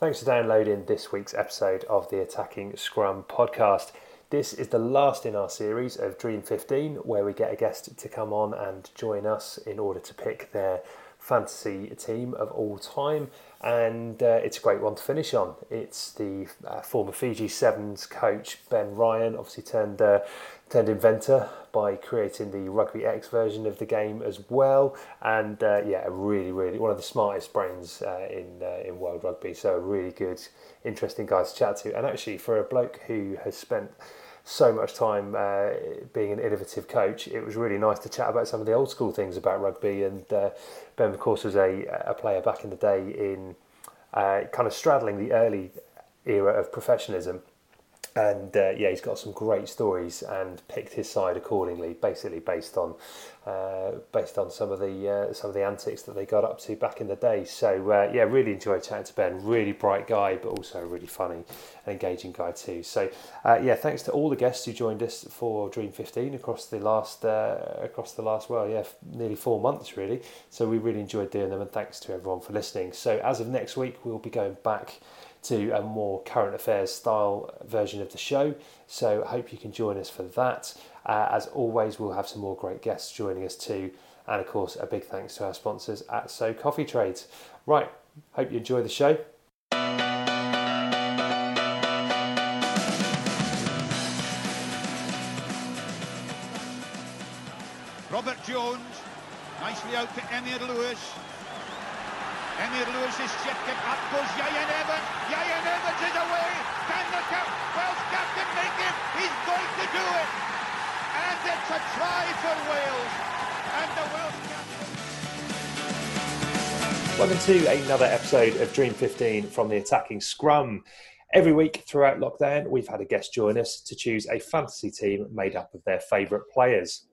Thanks for downloading this week's episode of the Attacking Scrum podcast. This is the last in our series of Dream 15, where we get a guest to come on and join us in order to pick their fantasy team of all time. And uh, it's a great one to finish on. It's the uh, former Fiji Sevens coach Ben Ryan, obviously turned uh, turned inventor by creating the Rugby X version of the game as well. And uh, yeah, really, really one of the smartest brains uh, in uh, in world rugby. So really good, interesting guys to chat to. And actually, for a bloke who has spent so much time uh, being an innovative coach, it was really nice to chat about some of the old school things about rugby. And uh, Ben, of course, was a, a player back in the day in uh, kind of straddling the early era of professionalism. And uh, yeah, he's got some great stories and picked his side accordingly, basically based on uh, based on some of the uh, some of the antics that they got up to back in the day. So uh, yeah, really enjoyed chatting to Ben. Really bright guy, but also a really funny and engaging guy too. So uh, yeah, thanks to all the guests who joined us for Dream 15 across the last uh, across the last well yeah nearly four months really. So we really enjoyed doing them, and thanks to everyone for listening. So as of next week, we'll be going back to a more current affairs style version of the show. So I hope you can join us for that. Uh, as always, we'll have some more great guests joining us too. And of course, a big thanks to our sponsors at So Coffee Trades. Right, hope you enjoy the show. Robert Jones, nicely out to Emyr Lewis. Emyr Lewis's shift it up goes Ieuan Evans. Ieuan Evans is away. Can the Welsh captain make? He's going to do it. And it's a try for Wales. And the Welsh. Welcome to another episode of Dream 15 from the Attacking Scrum. Every week throughout lockdown, we've had a guest join us to choose a fantasy team made up of their favourite players.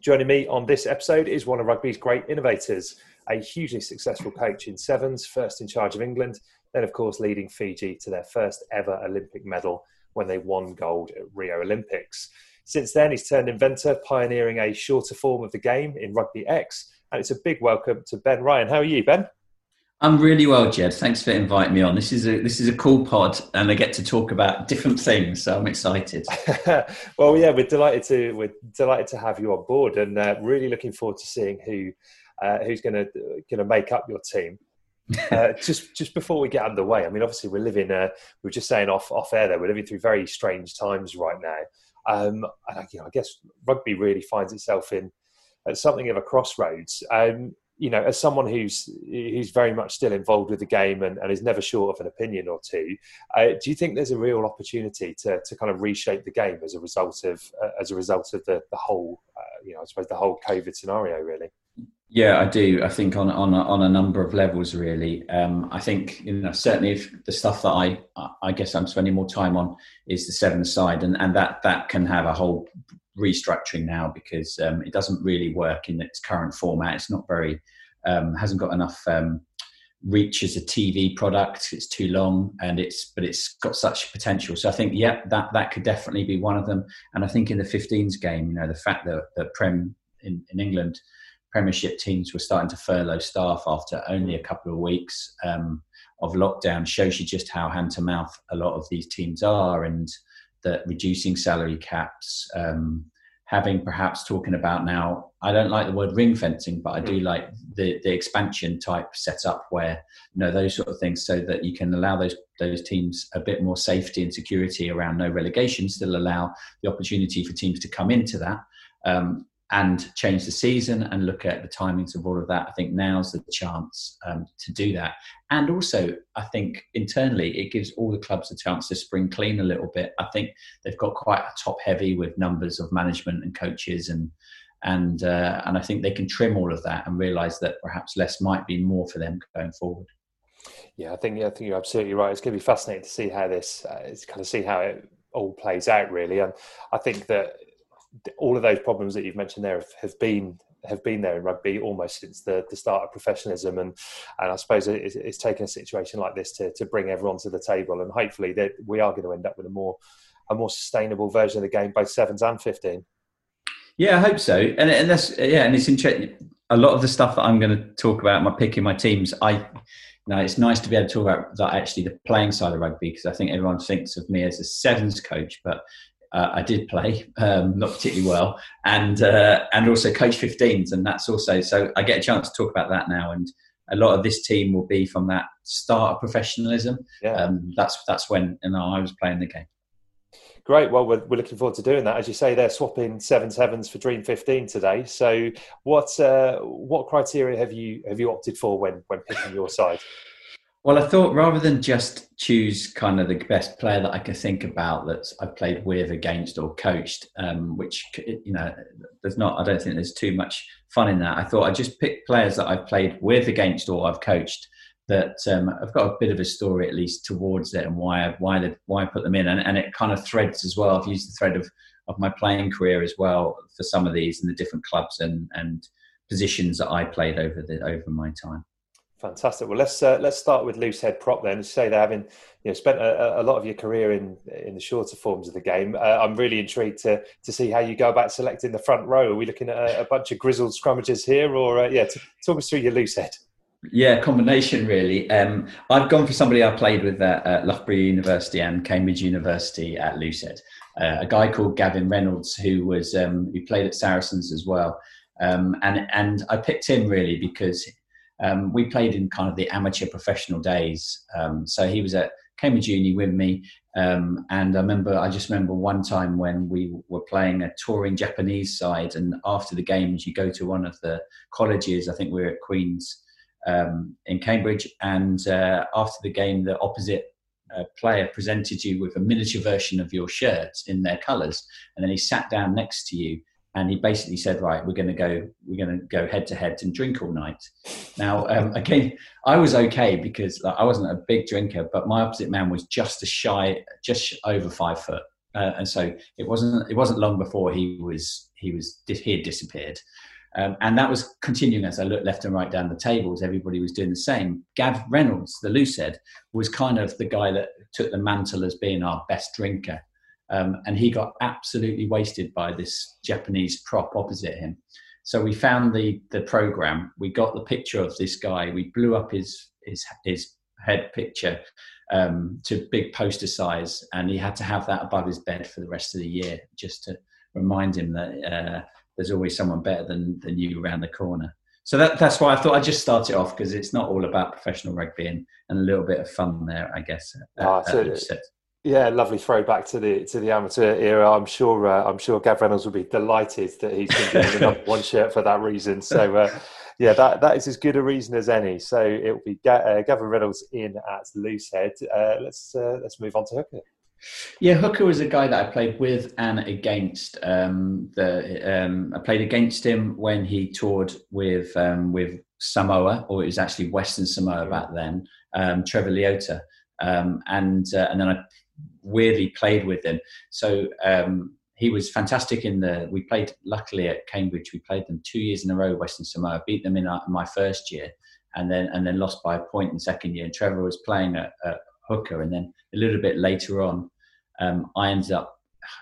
Joining me on this episode is one of rugby's great innovators, a hugely successful coach in sevens, first in charge of England, then, of course, leading Fiji to their first ever Olympic medal when they won gold at Rio Olympics. Since then, he's turned inventor, pioneering a shorter form of the game in Rugby X. And it's a big welcome to Ben Ryan. How are you, Ben? I'm really well, Jed. Thanks for inviting me on. This is a this is a cool pod, and I get to talk about different things, so I'm excited. well, yeah, we're delighted to we're delighted to have you on board, and uh, really looking forward to seeing who uh, who's going to going to make up your team. uh, just just before we get underway, I mean, obviously we're living. Uh, we were just saying off off air there. We're living through very strange times right now. Um, and I, you know, I guess rugby really finds itself in at something of a crossroads. Um, you know, as someone who's who's very much still involved with the game and, and is never short of an opinion or two, uh, do you think there's a real opportunity to, to kind of reshape the game as a result of uh, as a result of the the whole, uh, you know, I suppose the whole COVID scenario, really? Yeah, I do. I think on on on a number of levels, really. Um, I think you know certainly if the stuff that I I guess I'm spending more time on is the seven side, and and that that can have a whole restructuring now because um, it doesn't really work in its current format. It's not very um, hasn't got enough um, reach as a TV product. It's too long, and it's but it's got such potential. So I think, yeah, that that could definitely be one of them. And I think in the 15s game, you know, the fact that that Prem in, in England Premiership teams were starting to furlough staff after only a couple of weeks um, of lockdown shows you just how hand to mouth a lot of these teams are, and that reducing salary caps. Um, having perhaps talking about now i don't like the word ring fencing but i do like the the expansion type setup where you know those sort of things so that you can allow those those teams a bit more safety and security around no relegation still allow the opportunity for teams to come into that um, and change the season and look at the timings of all of that. I think now's the chance um, to do that. And also, I think internally, it gives all the clubs a chance to spring clean a little bit. I think they've got quite a top heavy with numbers of management and coaches, and and uh, and I think they can trim all of that and realise that perhaps less might be more for them going forward. Yeah, I think I think you're absolutely right. It's going to be fascinating to see how this, uh, kind of see how it all plays out, really. And I think that all of those problems that you've mentioned there have, have been have been there in rugby almost since the, the start of professionalism. And and I suppose it's, it's taken a situation like this to, to bring everyone to the table. And hopefully that we are going to end up with a more a more sustainable version of the game both sevens and 15 yeah I hope so. And, and that's yeah and it's interesting a lot of the stuff that I'm going to talk about my picking my teams I now it's nice to be able to talk about that actually the playing side of rugby because I think everyone thinks of me as a sevens coach but uh, I did play, um, not particularly well, and uh, and also coach 15s, and that's also so I get a chance to talk about that now, and a lot of this team will be from that start of professionalism. Yeah. Um, that's that's when know, I was playing the game. Great. Well, we're, we're looking forward to doing that. As you say, they're swapping seven sevens for Dream 15 today. So, what uh, what criteria have you have you opted for when when picking your side? Well, I thought rather than just choose kind of the best player that I could think about that I've played with, against, or coached, um, which you know, there's not. I don't think there's too much fun in that. I thought I'd just pick players that I've played with, against, or I've coached that um, I've got a bit of a story at least towards it and why I, why why I put them in, and, and it kind of threads as well. I've used the thread of of my playing career as well for some of these and the different clubs and and positions that I played over the over my time. Fantastic. Well, let's uh, let's start with loose head prop then. Say they're having you know spent a, a, lot of your career in in the shorter forms of the game. Uh, I'm really intrigued to to see how you go about selecting the front row. Are we looking at a, a bunch of grizzled scrummagers here, or uh, yeah, t- talk us through your loose head. Yeah, combination really. Um, I've gone for somebody I played with at, at Loughborough University and Cambridge University at Loosehead. Uh, a guy called Gavin Reynolds who was um, who played at Saracens as well. Um, and and I picked him really because um, we played in kind of the amateur professional days. Um, so he was at Cambridge Uni with me. Um, and I remember, I just remember one time when we were playing a touring Japanese side, and after the games, you go to one of the colleges. I think we are at Queen's um, in Cambridge, and uh, after the game, the opposite uh, player presented you with a miniature version of your shirt in their colours, and then he sat down next to you and he basically said, "Right, we're going to go, we're going to go head to head and drink all night." Now, um, again, I was okay because like, I wasn't a big drinker, but my opposite man was just a shy, just over five foot, uh, and so it wasn't it wasn't long before he was he was he had disappeared. Um, and that was continuing as I looked left and right down the tables. Everybody was doing the same. Gav Reynolds, the loosehead, was kind of the guy that took the mantle as being our best drinker. Um, and he got absolutely wasted by this Japanese prop opposite him. So we found the the program. We got the picture of this guy. We blew up his his his head picture um, to big poster size, and he had to have that above his bed for the rest of the year, just to remind him that uh, there's always someone better than than you around the corner. So that, that's why I thought I'd just start it off because it's not all about professional rugby and, and a little bit of fun there, I guess. At, ah, so yeah, lovely throwback to the to the amateur era. I'm sure uh, I'm sure Gav Reynolds will be delighted that he's been given the number one shirt for that reason. So uh, yeah, that that is as good a reason as any. So it'll be Ga- uh, Gavin Reynolds in at Loosehead. Uh, let's uh, let's move on to Hooker. Yeah, Hooker was a guy that I played with and against. Um, the um, I played against him when he toured with um, with Samoa, or it was actually Western Samoa back then. Um, Trevor Leota. Um, and uh, and then I weirdly played with him. So um, he was fantastic in the. We played luckily at Cambridge. We played them two years in a row. Western Samoa beat them in, our, in my first year, and then and then lost by a point in second year. And Trevor was playing at, at hooker, and then a little bit later on, um, I ended up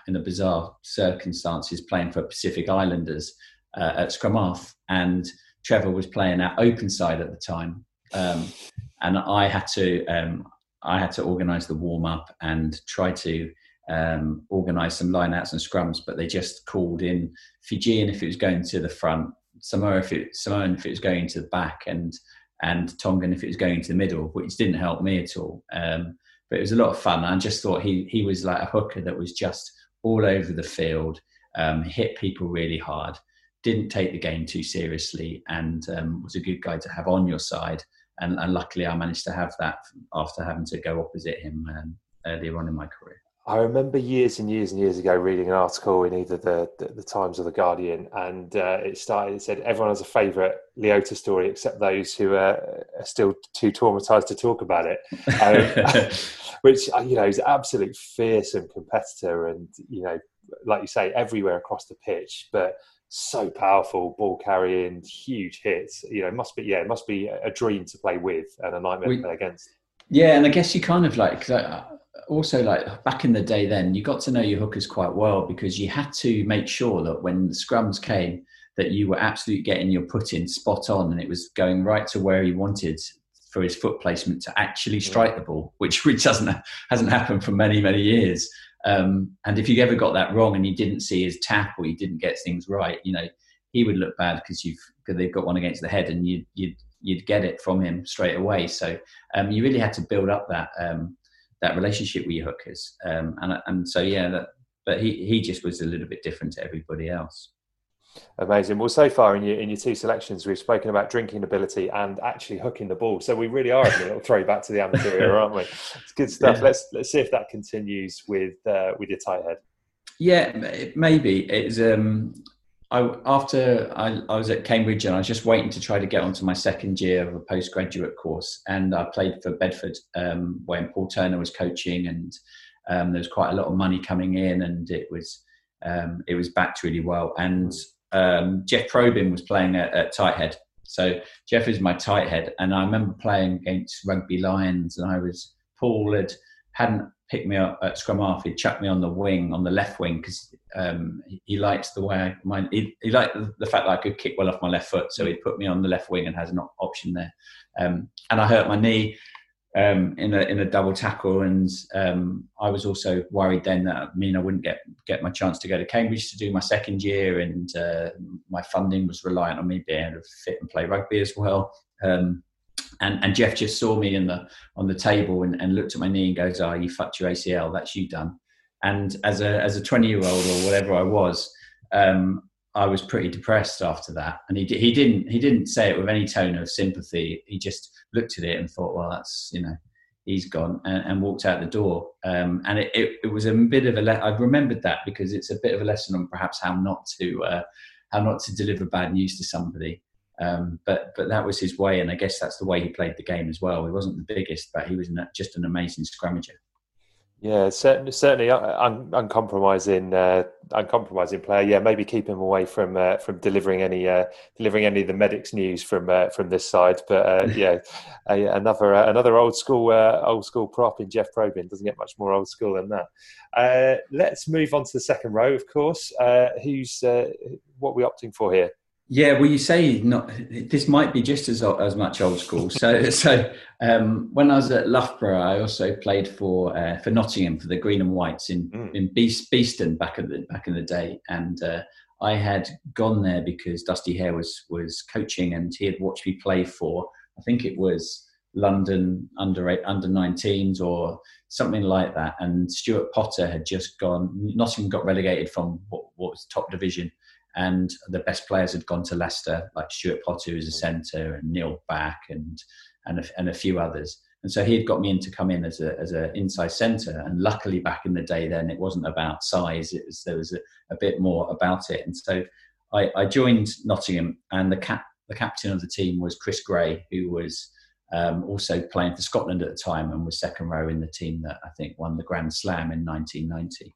in the bizarre circumstances playing for Pacific Islanders uh, at scrum half, and Trevor was playing at open side at the time, um, and I had to um, I had to organise the warm up and try to um, organise some lineouts and scrums, but they just called in Fijian if it was going to the front, Samoa if it Samoan if it was going to the back, and and Tongan if it was going to the middle, which didn't help me at all. Um, but it was a lot of fun. I just thought he he was like a hooker that was just all over the field, um, hit people really hard, didn't take the game too seriously, and um, was a good guy to have on your side. And, and, luckily, I managed to have that after having to go opposite him um, earlier on in my career. I remember years and years and years ago reading an article in either the, the, the Times or the Guardian, and uh, it started. It said everyone has a favourite Leota story except those who are still too traumatised to talk about it, um, which uh, you know is absolute fearsome competitor, and you know, like you say, everywhere across the pitch, but so powerful, ball carrying, huge hits. You know, it must be yeah, it must be a dream to play with and a nightmare we, to play against. Yeah, and I guess you kind of like also like back in the day then you got to know your hookers quite well because you had to make sure that when the scrums came that you were absolutely getting your put in spot on and it was going right to where he wanted for his foot placement to actually strike the ball which which doesn't hasn't happened for many many years um, and if you ever got that wrong and you didn't see his tap or you didn't get things right you know he would look bad because you've because they've got one against the head and you you'd you'd get it from him straight away so um, you really had to build up that um, that relationship with your hookers. Um, and and so yeah, that, but he he just was a little bit different to everybody else. Amazing. Well, so far in your in your two selections, we've spoken about drinking ability and actually hooking the ball. So we really are a little throwback to the amateur era, aren't we? It's good stuff. Yeah. Let's let's see if that continues with uh, with your tight head. Yeah, maybe it's. Um, I, after I, I, was at Cambridge and I was just waiting to try to get onto my second year of a postgraduate course, and I played for Bedford um, when Paul Turner was coaching, and um, there was quite a lot of money coming in, and it was um, it was backed really well. And um, Jeff Probyn was playing at, at tight head, so Jeff is my tight head, and I remember playing against Rugby Lions, and I was Paul had hadn't picked me up at scrum half. He'd chuck me on the wing, on the left wing, because um, he, he, liked the way I, my, he, he, liked the, fact that I could kick well off my left foot. So he'd put me on the left wing and has an option there. Um, and I hurt my knee um, in a in a double tackle, and um, I was also worried then that I mean I wouldn't get get my chance to go to Cambridge to do my second year, and uh, my funding was reliant on me being able to fit and play rugby as well. Um, and, and Jeff just saw me in the on the table and, and looked at my knee and goes, "Oh, you fucked your ACL. That's you done." And as a as a twenty year old or whatever I was, um, I was pretty depressed after that. And he he didn't he didn't say it with any tone of sympathy. He just looked at it and thought, "Well, that's you know." He's gone and, and walked out the door, um, and it, it, it, was a bit of a. Le- I've remembered that because it's a bit of a lesson on perhaps how not to uh, how not to deliver bad news to somebody. Um, but but that was his way, and I guess that's the way he played the game as well. He wasn't the biggest, but he was just an amazing scrummager. Yeah, certainly, certainly un- uncompromising, uh, uncompromising player. Yeah, maybe keep him away from uh, from delivering any uh, delivering any of the medics news from uh, from this side. But uh, yeah, a, another uh, another old school old school prop in Jeff Probyn doesn't get much more old school than that. let's move on to the second row, of course. who's what are we opting for here? Yeah, well, you say not. This might be just as as much old school. So, so um, when I was at Loughborough, I also played for uh, for Nottingham for the Green and Whites in mm. in Beast, Beeston back in the back in the day, and uh, I had gone there because Dusty Hare was was coaching, and he had watched me play for. I think it was London under eight, under 19s or something like that. And Stuart Potter had just gone. Nottingham got relegated from what, what was top division and the best players had gone to Leicester, like Stuart Potter, who's a centre, and Neil Back, and and a, and a few others. And so he had got me in to come in as a as an inside centre. And luckily, back in the day, then it wasn't about size; it was there was a, a bit more about it. And so I, I joined Nottingham, and the cap the captain of the team was Chris Gray, who was um, also playing for Scotland at the time and was second row in the team that I think won the Grand Slam in 1990.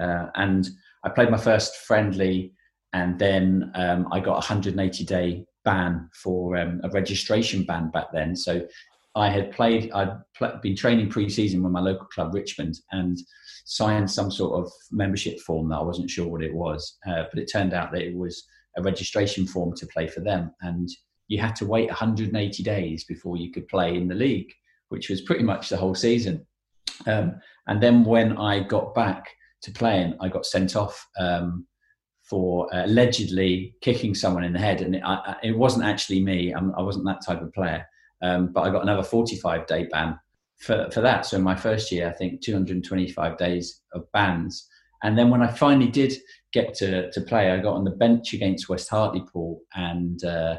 Uh, and I played my first friendly and then um, I got a 180 day ban for um, a registration ban back then. So I had played, I'd pl- been training pre-season with my local club, Richmond, and signed some sort of membership form that I wasn't sure what it was, uh, but it turned out that it was a registration form to play for them, and you had to wait 180 days before you could play in the league, which was pretty much the whole season. Um, and then when I got back to playing, I got sent off um, for uh, allegedly kicking someone in the head, and it, I, it wasn't actually me. I'm, I was not that type of player, um, but I got another 45 day ban for, for that. So in my first year, I think 225 days of bans. And then when I finally did get to, to play, I got on the bench against West Hartlepool, and uh,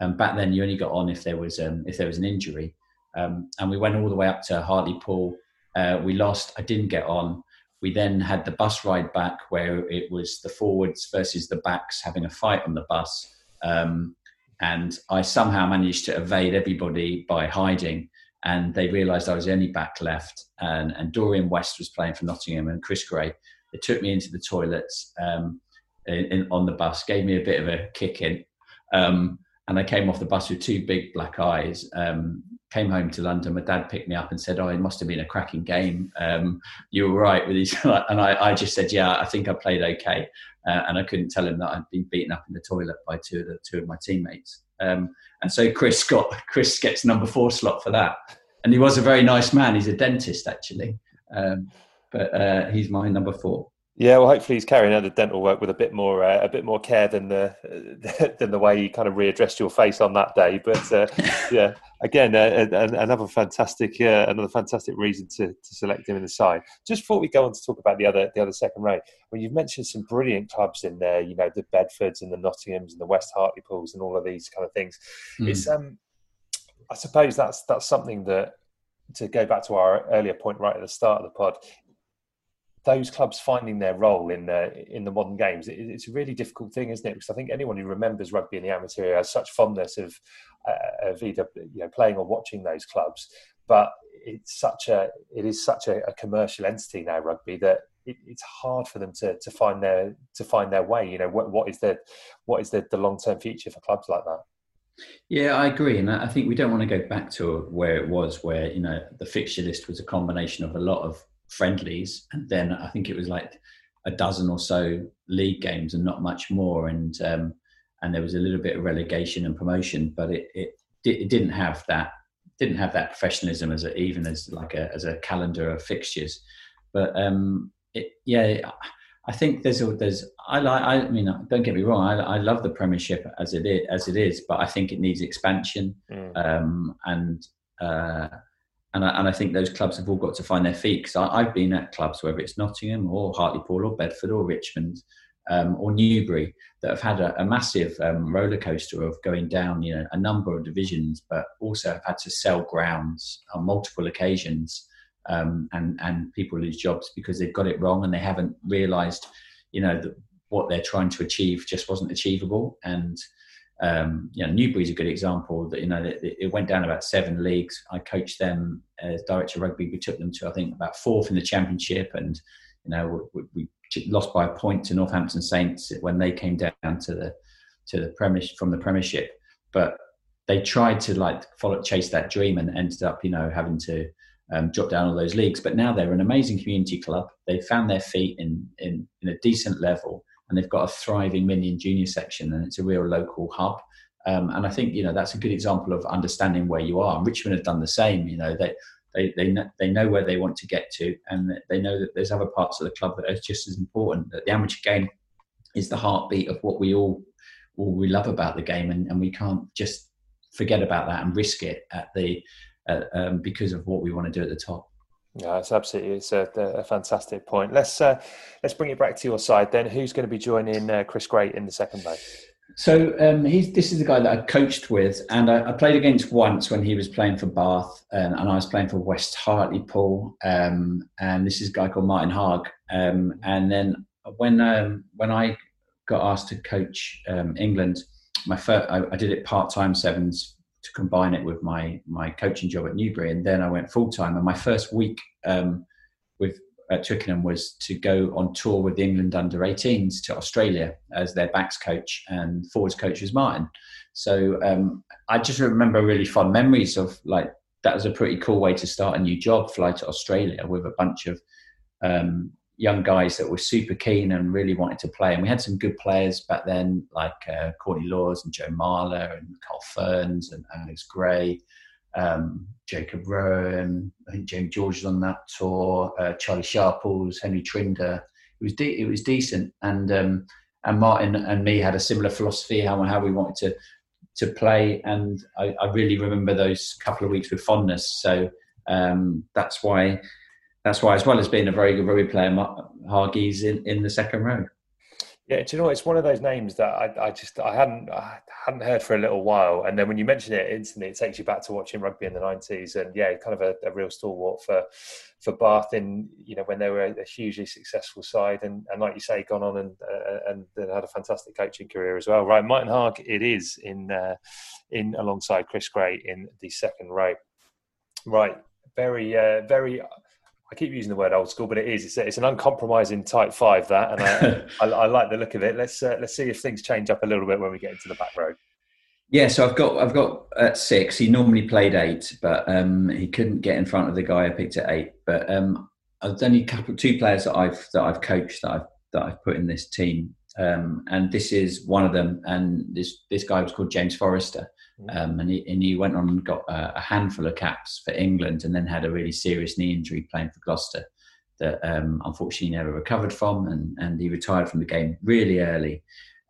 and back then you only got on if there was um, if there was an injury. Um, and we went all the way up to Hartlepool. Uh, we lost. I didn't get on. We then had the bus ride back where it was the forwards versus the backs having a fight on the bus. Um, and I somehow managed to evade everybody by hiding. And they realised I was the only back left. And, and Dorian West was playing for Nottingham and Chris Gray. They took me into the toilets um, in, in, on the bus, gave me a bit of a kick in. Um, and I came off the bus with two big black eyes. Um, came home to London. My dad picked me up and said, "Oh, it must have been a cracking game. Um, you were right with these." and I, I, just said, "Yeah, I think I played okay." Uh, and I couldn't tell him that I'd been beaten up in the toilet by two of the two of my teammates. Um, and so Chris got Chris gets number four slot for that. And he was a very nice man. He's a dentist actually, um, but uh, he's my number four. Yeah, well, hopefully he's carrying out the dental work with a bit more uh, a bit more care than the than the way he kind of readdressed your face on that day. But uh, yeah, again, uh, another fantastic uh, another fantastic reason to, to select him in the side. Just before we go on to talk about the other the other second row, well, you've mentioned some brilliant clubs in there. You know, the Bedfords and the Nottinghams and the West Hartlepools and all of these kind of things. Mm. It's um, I suppose that's that's something that to go back to our earlier point right at the start of the pod, those clubs finding their role in the in the modern games, it, it's a really difficult thing, isn't it? Because I think anyone who remembers rugby in the amateur has such fondness of uh, of either you know playing or watching those clubs, but it's such a it is such a, a commercial entity now rugby that it, it's hard for them to to find their to find their way. You know what what is the what is the, the long term future for clubs like that? Yeah, I agree, and I think we don't want to go back to where it was, where you know the fixture list was a combination of a lot of friendlies, and then I think it was like a dozen or so league games and not much more. And um, and there was a little bit of relegation and promotion, but it it, it didn't have that didn't have that professionalism as a, even as like a as a calendar of fixtures. But um, it, yeah, I think there's a, there's I like I mean don't get me wrong I, I love the Premiership as it is as it is, but I think it needs expansion mm. um, and. Uh, and I, and I think those clubs have all got to find their feet because I've been at clubs, whether it's Nottingham or Hartlepool or Bedford or Richmond um, or Newbury, that have had a, a massive um, roller coaster of going down, you know, a number of divisions, but also have had to sell grounds on multiple occasions, um, and and people lose jobs because they've got it wrong and they haven't realised, you know, that what they're trying to achieve just wasn't achievable. And um, you know, Newbury's a good example that, you know, it, it, went down about seven leagues. I coached them as director of rugby. We took them to, I think, about fourth in the championship. And, you know, we, we lost by a point to Northampton Saints when they came down to the, to the premier from the premiership. But they tried to like follow, chase that dream and ended up, you know, having to um, drop down all those leagues. But now they're an amazing community club. They found their feet in, in, in a decent level and they've got a thriving mini and junior section, and it's a real local hub. Um, and I think you know that's a good example of understanding where you are. And Richmond have done the same. You know they they they know, they know where they want to get to, and they know that there's other parts of the club that are just as important. That the amateur game is the heartbeat of what we all all we love about the game, and, and we can't just forget about that and risk it at the uh, um, because of what we want to do at the top. Yeah, it's absolutely it's a, a fantastic point. Let's uh, let's bring it back to your side then. Who's going to be joining uh, Chris Gray in the second leg? So um, he's this is the guy that I coached with, and I, I, played against once when he was playing for Bath, and, and I was playing for West Hartlepool. Um, and this is a guy called Martin Haag. Um, and then when um, when I got asked to coach um, England, my first I, I did it part time sevens to combine it with my my coaching job at Newbury, and then I went full time. And my first week um, with at Twickenham was to go on tour with the England under 18s to Australia as their backs coach and forwards coach was Martin. So um, I just remember really fond memories of like that was a pretty cool way to start a new job, fly to Australia with a bunch of um, young guys that were super keen and really wanted to play. And we had some good players back then, like uh, Courtney Lawes and Joe Marler and Carl Fearns and Alex Gray, um, Jacob Rowan. I think James George was on that tour. Uh, Charlie Sharples, Henry Trinder. It was de- it was decent, and um, and Martin and me had a similar philosophy how how we wanted to to play, and I, I really remember those couple of weeks with fondness. So um, that's why that's why, as well as being a very good rugby player, Hargey's in, in the second row. Yeah, do you know it's one of those names that I, I just I hadn't I hadn't heard for a little while, and then when you mention it instantly, it takes you back to watching rugby in the nineties, and yeah, kind of a, a, real stalwart for for Bath in you know when they were a, hugely successful side, and, and like you say, gone on and uh, and had a fantastic coaching career as well. Right, Martin Haag, it is in uh, in alongside Chris Gray in the second row. Right, very uh, very I keep using the word old school, but it is. It's, it's an uncompromising type five that, and I, I, I, like the look of it. Let's uh, let's see if things change up a little bit when we get into the back row. Yeah, so I've got I've got at six. He normally played eight, but um, he couldn't get in front of the guy I picked at eight. But um, I've only couple two players that I've that I've coached that I've that I've put in this team, um, and this is one of them. And this this guy was called James Forrester, um, and, he, and he went on and got a, a, handful of caps for England and then had a really serious knee injury playing for Gloucester that um, unfortunately he never recovered from. And, and he retired from the game really early.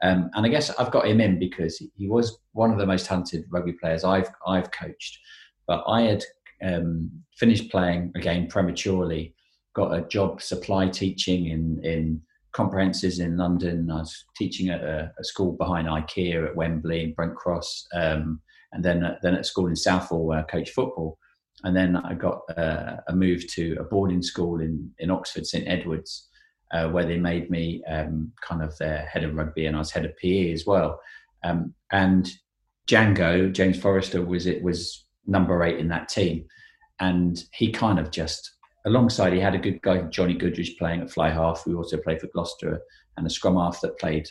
Um, and I guess I've got him in because he was one of the most talented rugby players I've, I've coached. But I had um, finished playing again prematurely, got a job supply teaching in, in comprehensives in London. I was teaching at a, a school behind IKEA at Wembley and Brent Cross, um, and then then at school in Southall where I coached football. And then I got uh, a move to a boarding school in in Oxford, St Edwards, uh, where they made me um, kind of their head of rugby, and I was head of PE as well. Um, and Django James Forrester was it was number eight in that team, and he kind of just alongside, he had a good guy, Johnny Goodrich, playing at fly half, who also played for Gloucester, and a scrum half that played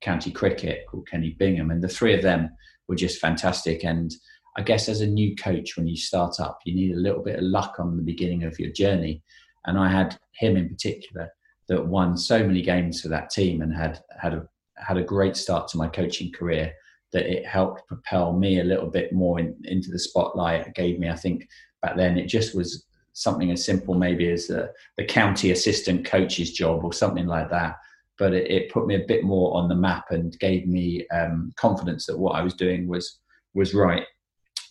county cricket called Kenny Bingham. And the three of them were just fantastic. And I guess as a new coach, when you start up, you need a little bit of luck on the beginning of your journey. And I had him in particular that won so many games for that team and had had a had a great start to my coaching career that it helped propel me a little bit more in, into the spotlight. It gave me, I think, back then it just was something as simple maybe as the, county assistant coach's job or something like that. But it, it put me a bit more on the map and gave me um, confidence that what I was doing was was right.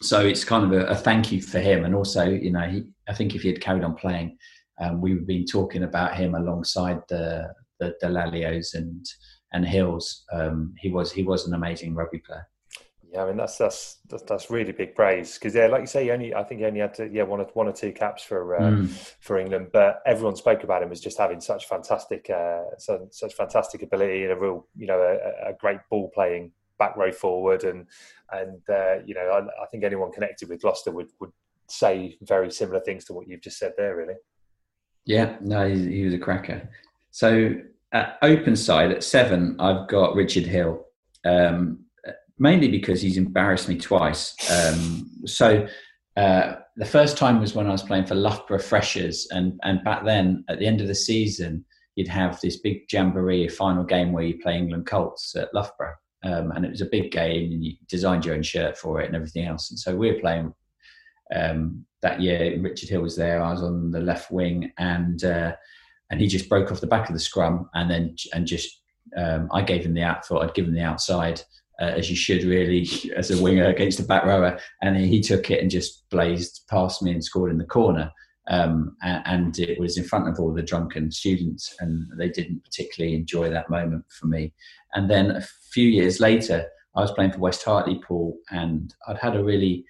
So it's kind of a, a thank you for him, and also, you know, he, I think if he had carried on playing, um, we've been talking about him alongside the the, the Dallaglios and and Hills. Um, he was he was an amazing rugby player. Yeah, I mean that's that's that's, that's really big praise because yeah, like you say, only I think he only had to, yeah one or one or two caps for uh, mm. for England, but everyone spoke about him as just having such fantastic uh, such, such fantastic ability and a real you know a, a great ball playing back row forward and and uh, you know I, I, think anyone connected with Gloucester would would say very similar things to what you've just said there, really. Yeah, no, he, he was a cracker. So at open side at seven, I've got Richard Hill. Um, mainly because he's embarrassed me twice. Um, so uh, the first time was when I was playing for Loughborough Freshers, and and back then at the end of the season you'd have this big jamboree final game where you play England Colts at Loughborough, um, and it was a big game, and you designed your own shirt for it and everything else. And so we were playing um, that year. Richard Hill was there. I was on the left wing, and uh, and he just broke off the back of the scrum, and then and just um, I gave him the out. Thought I'd give him the outside uh, as you should really as a winger against a back rower. And he took it and just blazed past me and scored in the corner. Um, and, it was in front of all the drunken students, and they didn't particularly enjoy that moment for me. And then a few years later, I was playing for West Hartlepool, and I'd had a really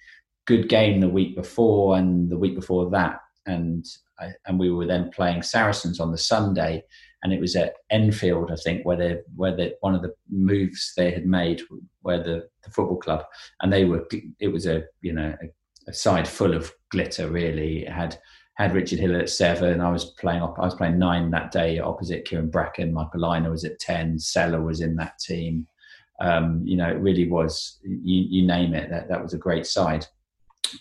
good game the week before and the week before that, and I, and we were then playing Saracens on the Sunday, and it was at Enfield, I think, where they where they, one of the moves they had made, where the, the football club, and they were it was a you know a, a side full of glitter. Really, it had had Richard Hill at seven. I was playing I was playing nine that day opposite Kyran Bracken. Michael Lynagh was at ten. Sella was in that team. Um, you know, it really was. You, you name it. That that was a great side.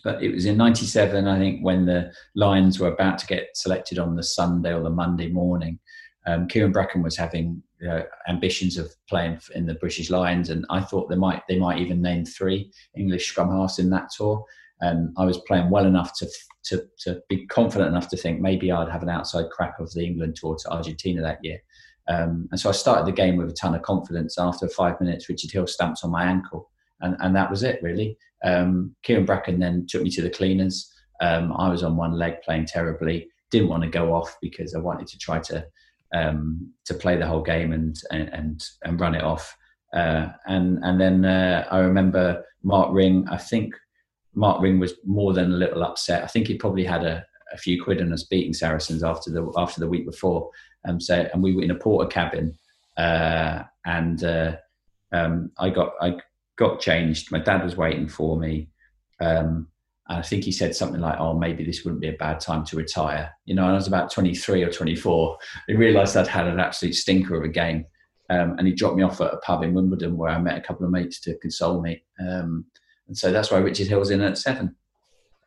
But it was in '97, I think, when the Lions were about to get selected on the Sunday or the Monday morning. Um, Kyran Bracken was having uh, ambitions of playing in the British Lions, and I thought they might they might even name three English scrum halves in that tour. And I was playing well enough to to to be confident enough to think maybe I'd have an outside crack of the England tour to Argentina that year. Um, and so I started the game with a ton of confidence. After five minutes, Richard Hill stamps on my ankle, and, and that was it really. Um, Kyran Bracken then took me to the cleaners. Um, I was on one leg playing terribly. Didn't want to go off because I wanted to try to um, to play the whole game and and and run it off. Uh, and and then uh, I remember Mark Ring. I think Mark Ring was more than a little upset. I think he probably had a, a few quid on us beating Saracens after the after the week before. Um, so and we were in a porter cabin, uh, and uh, um, I got I got changed. My dad was waiting for me. Um, and I think he said something like, "Oh, maybe this wouldn't be a bad time to retire." You know, I was about 23 or 24. I realised I'd had an absolute stinker of a game, um, and he dropped me off at a pub in Wimbledon where I met a couple of mates to console me. Um, and so that's why Richard Hill was in at seven.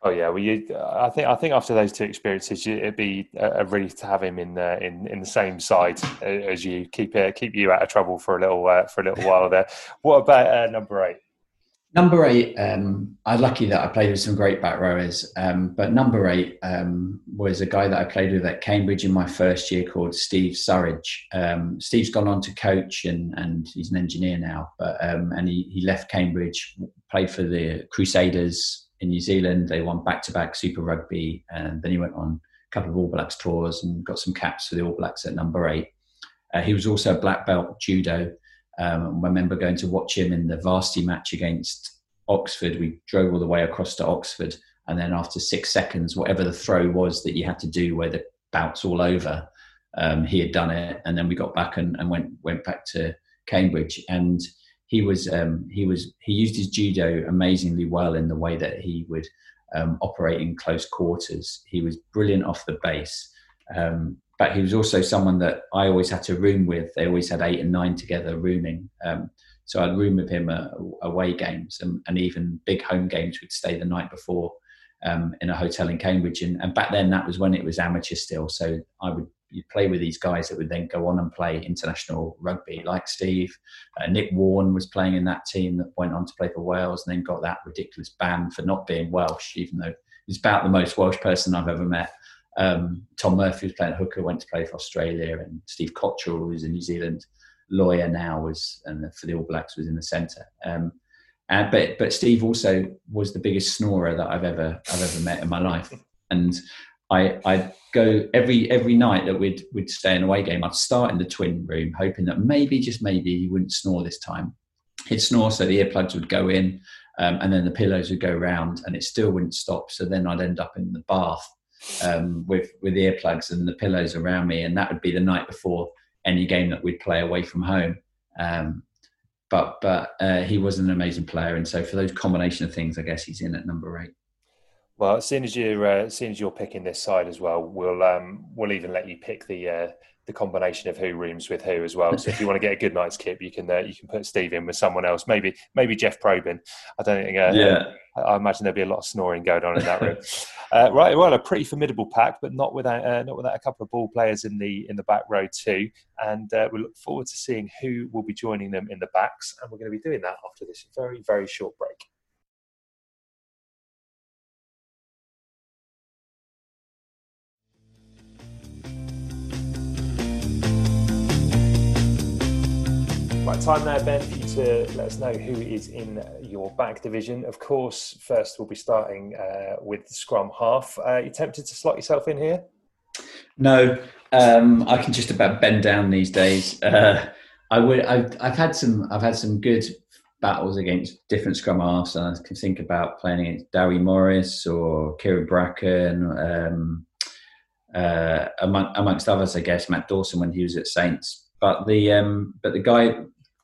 Oh yeah, well, you, I think I think after those two experiences, it'd be a, relief to have him in the in, in the same side as you keep uh, keep you out of trouble for a little uh, for a little while there. What about uh, number eight? Number eight, um, I'm lucky that I played with some great back rowers. Um, but number eight um, was a guy that I played with at Cambridge in my first year called Steve Surridge. Um, Steve's gone on to coach and, and he's an engineer now. But um, and he, he left Cambridge, played for the Crusaders in New Zealand. They won back to back Super Rugby, and then he went on a couple of All Blacks tours and got some caps for the All Blacks at number eight. Uh, he was also a black belt judo. Um, I remember going to watch him in the varsity match against Oxford. We drove all the way across to Oxford, and then after six seconds, whatever the throw was that you had to do, where the bout's all over, um, he had done it, and then we got back and, and, went went back to Cambridge, and he was um, he was he used his judo amazingly well in the way that he would um, operate in close quarters. He was brilliant off the base. Um, but he was also someone that I always had to room with. They always had eight and nine together rooming. Um, so I'd room with him uh, away games and, and, even big home games. We'd stay the night before um, in a hotel in Cambridge. And, and, back then, that was when it was amateur still. So I would play with these guys that would then go on and play international rugby, like Steve. Uh, Nick Warren was playing in that team that went on to play for Wales and then got that ridiculous ban for not being Welsh, even though he's about the most Welsh person I've ever met. Um, Tom Murphy was playing hooker, went to play for Australia, and Steve Cotterill, who's a New Zealand lawyer now, was and for the All Blacks was in the centre. Um, and, but but Steve also was the biggest snorer that I've ever I've ever met in my life, and I I'd go every every night that we'd we'd stay in away game. I'd start in the twin room, hoping that maybe just maybe he wouldn't snore this time. He'd snore, so the earplugs would go in, um, and then the pillows would go round, and it still wouldn't stop. So then I'd end up in the bath um, with with earplugs and the pillows around me, and that would be the night before any game that we'd play away from home. Um, but but uh, he was an amazing player, and so for those combination of things, I guess he's in at number eight. Well, as soon as you're uh, as soon as you're picking this side as well, we'll um, we'll even let you pick the uh, the combination of who rooms with who as well. So if you want to get a good night's kip, you can uh, you can put Steve in with someone else. Maybe maybe Jeff Probyn. I don't think. Uh, yeah. I, I imagine there'll be a lot of snoring going on in that room. uh, right. Well, a pretty formidable pack, but not without uh, not without a couple of ball players in the in the back row too. And uh, we look forward to seeing who will be joining them in the backs. And we're going to be doing that after this very very short break. Right, time now, Ben, for you to let us know who is in your back division. Of course, first we'll be starting uh, with Scrum half. Uh, you tempted to slot yourself in here? No, um, I can just about bend down these days. Uh, I would. I've, I've, had some. I've had some good battles against different scrum halves, and I can think about playing against Dewi Morris or Kyran Bracken, um, uh, among, amongst others. I guess Matt Dawson when he was at Saints. But the um, but the guy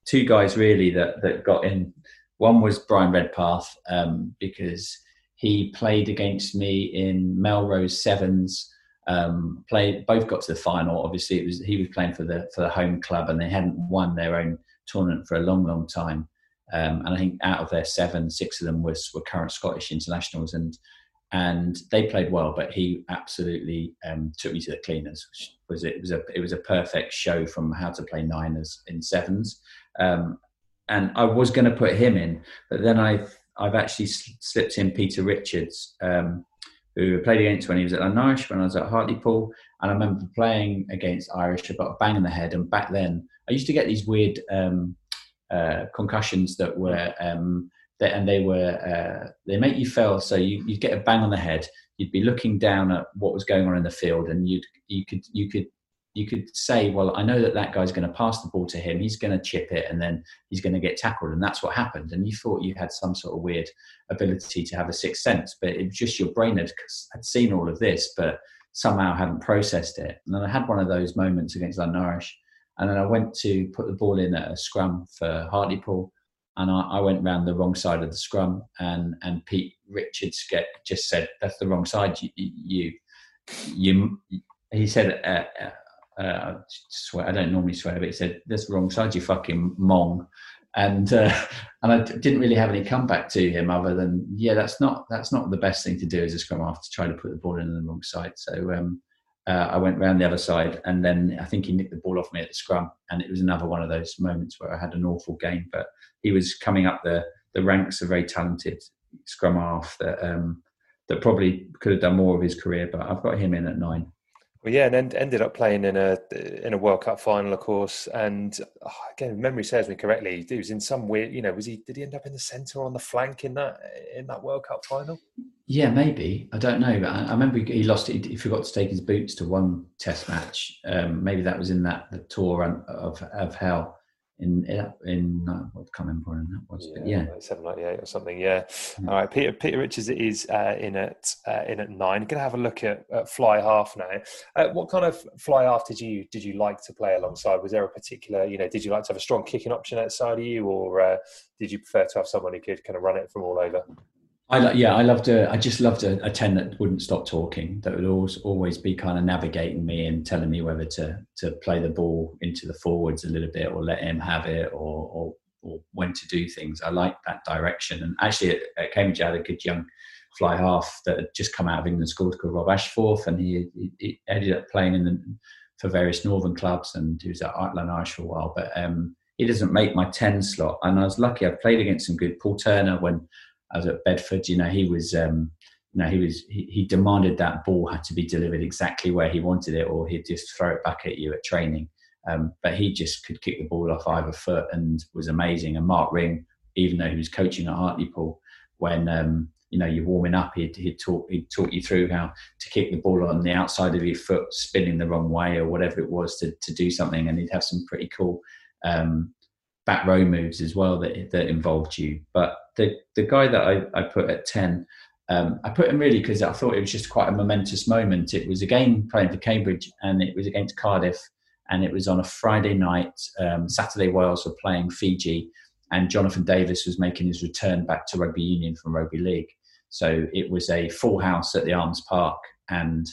two guys really that that got in. One was Bryan Redpath um, because he played against me in Melrose Sevens. Um, played both got to the final. Obviously, it was he was playing for the for the home club, and they hadn't won their own tournament for a long, long time. Um, and I think out of their seven, six of them was were current Scottish internationals, and and they played well. But he absolutely um, took me to the cleaners. Was it was a it was a perfect show from how to play niners in sevens. Um, and I was going to put him in, but then I I've actually slipped in Peter Richards, um, who played against when he was at Irish when I was at Hartlepool, and I remember playing against Irish. I got a bang in the head, and back then I used to get these weird um, uh, concussions that were um, that, and they were uh, they make you feel so you you get a bang on the head. You'd be looking down at what was going on in the field, and you'd you could you could you could say, well, I know that that guy's going to pass the ball to him. He's going to chip it, and then he's going to get tackled, and that's what happened. And you thought you had some sort of weird ability to have a sixth sense, but it was just your brain had, had seen all of this, but somehow hadn't processed it. And then I had one of those moments against London Irish, and then I went to put the ball in at a scrum for Hartlepool, and I, I went round the wrong side of the scrum, and and Pete Richards get, just said, "That's the wrong side." You, you, you he said. Uh, uh, I swear I don't normally swear, but he said, "That's wrong side, you fucking mong," and uh, and I didn't really have any comeback to him other than, "Yeah, that's not that's not the best thing to do as a scrum half to try to put the ball in the wrong side." So um, uh, I went round the other side, and then I think he nicked the ball off me at the scrum, and it was another one of those moments where I had an awful game. But he was coming up the the ranks of very talented scrum half that um, that probably could have done more of his career, but I've got him in at nine. Well, yeah, and end, ended up playing in a in a World Cup final, of course. And oh, again, memory serves me correctly, he was in some weird. You know, was he? Did he end up in the centre or on the flank in that in that World Cup final? Yeah, maybe. I don't know. But I, I remember he lost it. He forgot to take his boots to one Test match. Um, maybe that was in that the tour of of hell in in uh, what can't remember when that was, but yeah, seven ninety eight or something. Yeah. All right, Peter Peter Richards is uh, in at uh, in at nine. Going to have a look at, at fly half now. Uh, what kind of fly half did you did you like to play alongside? Was there a particular you know did you like to have a strong kicking option outside of you, or uh, did you prefer to have someone who could kind of run it from all over? I yeah, I loved a, I just loved a, a, ten that wouldn't stop talking. That would always always be kind of navigating me and telling me whether to to play the ball into the forwards a little bit or let him have it or or, or when to do things. I like that direction. And actually, at, at, Cambridge, I had a good young fly half that had just come out of England school called Rob Ashforth, and he, he, he ended up playing in the, for various northern clubs, and he was at Irish for a while. But um, he doesn't make my ten slot, and I was lucky. I played against some good Paul Turner when I was at Bedford, you know, he was, um, you know, he was, he, he, demanded that ball had to be delivered exactly where he wanted it, or he'd just throw it back at you at training. Um, but he just could kick the ball off either foot and was amazing. And Mark Ring, even though he was coaching at Hartlepool, when um, you know you're warming up, he'd, he'd talk he'd talk you through how to kick the ball on the outside of your foot, spinning the wrong way or whatever it was to to do something, and he'd have some pretty cool um, back row moves as well that that involved you. But the the guy that I, I put at ten, um, I put him really because I thought it was just quite a momentous moment. It was a game playing for Cambridge, and it was against Cardiff, and it was on a Friday night. Um, Saturday Wales were playing Fiji, and Jonathan Davies was making his return back to rugby union from rugby league. So it was a full house at the Arms Park, and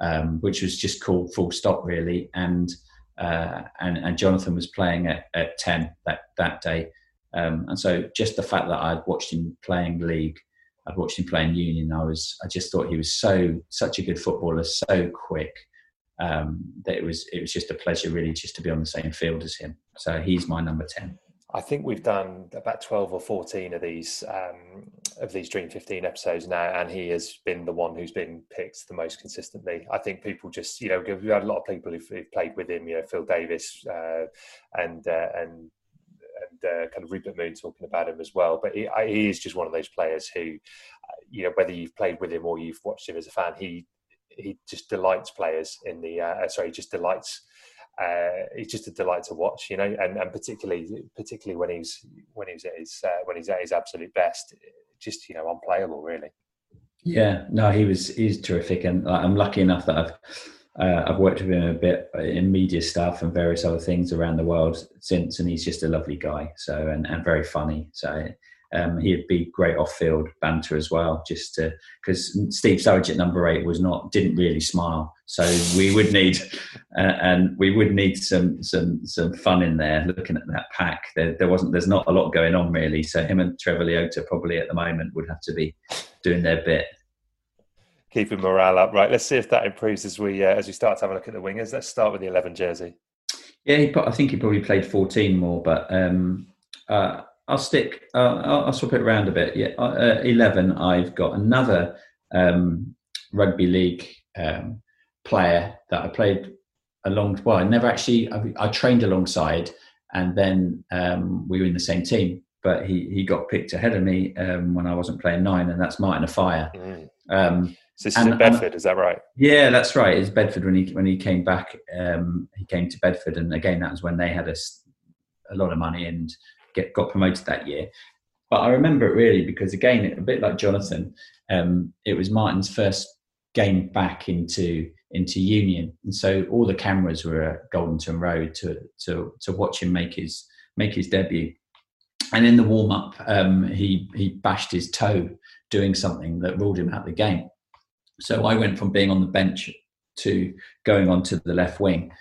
um, which was just called full stop really, and uh, and, and Jonathan was playing at, at 10 that, that day. Um, and so just the fact that I'd watched him playing league, I'd watched him playing union, I was, I just thought he was so, such a good footballer, so quick, um, that it was, it was just a pleasure really just to be on the same field as him. So he's my number 10. I think we've done about twelve or fourteen of these um, of these Dream Fifteen episodes now, and he has been the one who's been picked the most consistently. I think people just, you know, we've had a lot of people who've, who've played with him, you know, Phil Davies uh, and uh, and and uh, kind of Rupert Moon talking about him as well. But he, he, is just one of those players who, you know, whether you've played with him or you've watched him as a fan, he he just delights players in the uh, sorry, just delights uh, he's just a delight to watch, you know, and, and particularly particularly when he's when he's at his uh, when he's at his absolute best, just you know, unplayable really. Yeah, no, he was he's terrific, and I'm lucky enough that I've uh, I've worked with him a bit in media stuff and various other things around the world since, and he's just a lovely guy. So and, and very funny. So um, he'd be great off-field banter as well. Just to because Steve Sturridge at number eight was not didn't really smile, so we would need uh, and we would need some some some fun in there. Looking at that pack, there, there wasn't there's not a lot going on really. So him and Trevor Leota probably at the moment would have to be doing their bit. Keeping morale up, right? Let's see if that improves as we uh, as we start to have a look at the wingers. Let's start with the eleven jersey. Yeah, he, I think he probably played 14 more, but um, uh, I'll stick. Uh, I'll, I'll, swap it around a bit. Yeah, uh, 11. I've got another um, rugby league um, player that I played along. Well, I never actually. I, I trained alongside, and then um, we were in the same team. But he he got picked ahead of me um, when I wasn't playing nine, and that's Martin Offiah. Mm. Um, so this and, is in Bedford, and, is that right? Yeah, that's right. It's Bedford when he when he came back. Um, he came to Bedford, and again that was when they had a, a lot of money and get got promoted that year. But I remember it really because again, a bit like Jonathan, um, it was Martin's first game back into into Union, and so all the cameras were at Goldington Road to to to watch him make his make his debut. And in the warm up, um, he he bashed his toe doing something that ruled him out of the game. So I went from being on the bench to going onto the left wing,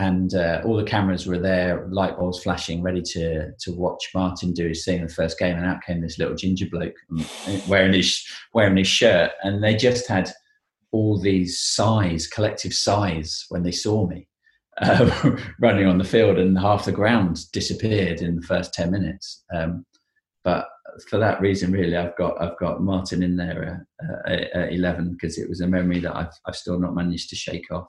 and uh, all the cameras were there, light bulbs flashing, ready to to watch Martin do his thing in the first game. And out came this little ginger bloke um, wearing his wearing his shirt, and they just had all these sighs, collective sighs, when they saw me uh, running on the field, and half the ground disappeared in the first ten minutes. Um, but for that reason, really, I've got I've got Martin in there at, at eleven because it was a memory that I've I've still not managed to shake off.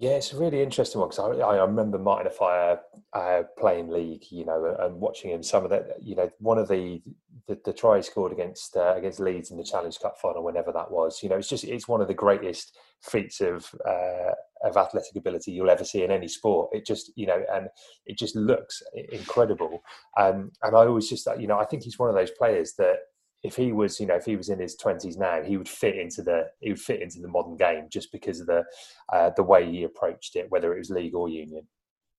Yeah, it's a really interesting one because I, I, remember Martin Offiah uh, playing league, you know, and watching him. Some of that, you know, one of the the, the scored against uh, against Leeds in the Challenge Cup final, whenever that was, you know, it's just it's one of the greatest feats of uh, of athletic ability you'll ever see in any sport. It just, you know, and it just looks incredible. Um, and I always just, you know, I think he's one of those players that if he was, you know, if he was in his twenties now, he would fit into the he would fit into the modern game just because of the uh, the way he approached it, whether it was league or union.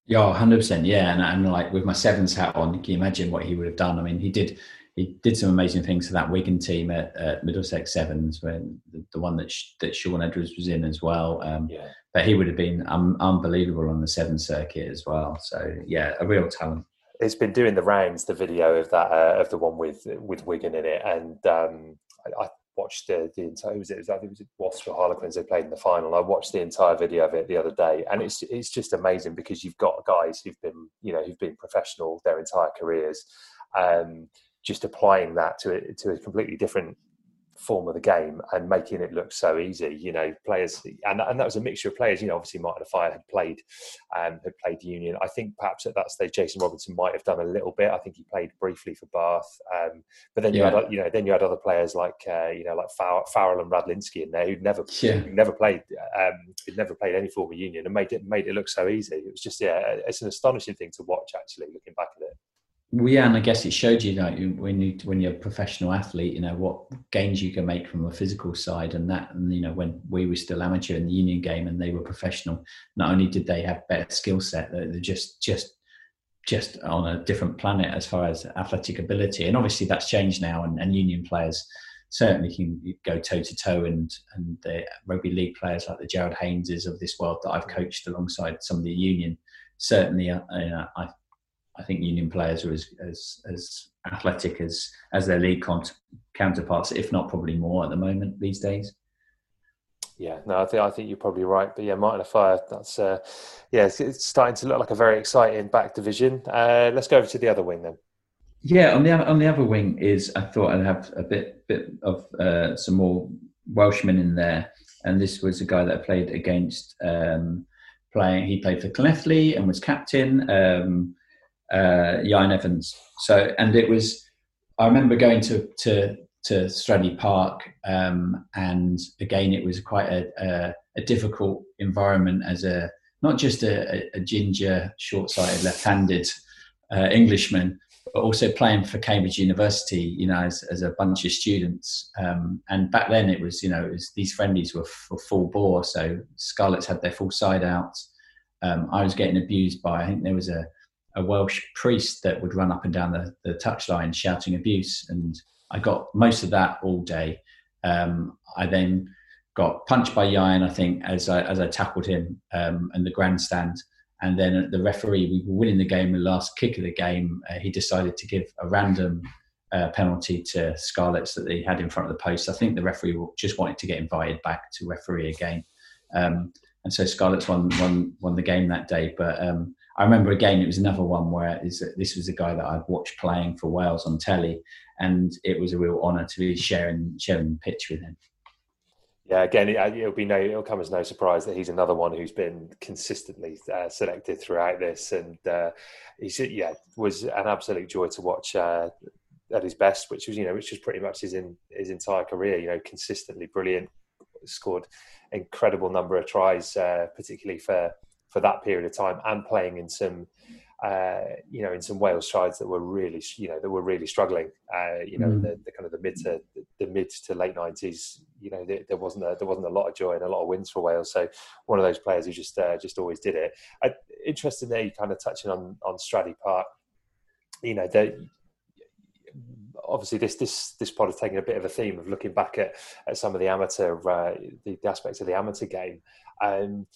Yeah, hundred percent. Yeah, and, and like with my sevens hat on, can you imagine what he would have done? I mean, he did he did some amazing things for that Wigan team at, at Middlesex Sevens, when the, the one that Sh- that Shaun Edwards was in as well. Um, yeah. But he would have been um, unbelievable on the Seven circuit as well. So yeah, a real talent it's been doing the rounds, the video of that uh, of the one with with Wigan in it, and um, I, I, watched the, the entire. Was it, was, I think it was Wasps or Harlequins they played in the final. I watched the entire video of it the other day, and it's it's just amazing because you've got guys who've been you know who've been professional their entire careers, um, just applying that to a, to a completely different form of the game and making it look so easy. You know, players, and, and that was a mixture of players. You know, obviously Martin Offiah had played, um, had played Union. I think perhaps at that stage Jason Robinson might have done a little bit. I think he played briefly for Bath, um, but then you yeah. had, you know, then you had other players like, uh, you know, like Farrell and Radlinski in there who'd never, yeah. who'd never played, um, who'd never played any form of Union and made it made it look so easy. It was just, yeah, it's an astonishing thing to watch actually, looking back at it. Well, yeah, and I guess it showed you that when you when you're a professional athlete, you know what gains you can make from a physical side, and that, and you know when we were still amateur in the union game and they were professional, not only did they have better skill set, they're just just just on a different planet as far as athletic ability, and obviously that's changed now, and, and union players certainly can go toe to toe, and and the rugby league players like the Jarryd Hayneses of this world that I've coached alongside some of the union certainly, uh, I I think Union players are as as, as athletic as as their league counterparts, if not probably more at the moment these days. Yeah, no, I think I think you're probably right. But yeah, Martin Offiah, that's uh, yeah, it's, it's, starting to look like a very exciting back division. Uh, let's go over to the other wing then. Yeah, on the on the other wing is I thought I'd have a bit bit of uh, some more Welshmen in there, and this was a guy that I played against. Um, playing, he played for Llanelli and was captain. Um, uh, Ieuan Evans. So, and it was, I remember going to to to Stradey Park, um, and again, it was quite a, a, a, difficult environment as a not just a, a ginger, short-sighted, left-handed uh, Englishman, but also playing for Cambridge University, you know, as, as a bunch of students. Um, and back then, it was, you know, was, these friendlies were, for full bore. So Scarlets had their full side out. Um, I was getting abused by, I think there was a a Welsh priest that would run up and down the, the touchline shouting abuse. And I got most of that all day. Um, I then got punched by Ieuan, I think, as I, as I tackled him um, in the grandstand. And then the referee, we were winning the game, the last kick of the game, uh, he decided to give a random uh, penalty to Scarlets that they had in front of the post. I think the referee just wanted to get invited back to referee again. Um, and so Scarlets won, won, won the game that day. But um, I remember again, it was another one where this was a guy that I'd watched playing for Wales on telly, and it was a real honour to be sharing sharing the pitch with him. Yeah, again, it, will be no, it'll come as no surprise that he's another one who's been consistently uh, selected throughout this, and uh, he's yeah was an absolute joy to watch uh, at his best, which was you know which was pretty much his in his entire career. You know, consistently brilliant, scored incredible number of tries, uh, particularly for for that period of time, and playing in some uh, you know, in some Wales sides that were really, you know, that were really struggling. Uh, you know, mm. the, the, kind of the mid to the mid to late nineties. You know, there, there, wasn't a, there wasn't a lot of joy and a lot of wins for Wales. So one of those players who just uh, just always did it. I, interesting there, you kind of touching on on Stradey Park. You know, that obviously this this this pod is taking a bit of a theme of looking back at, at some of the amateur uh, the, the, aspects of the amateur game. Um,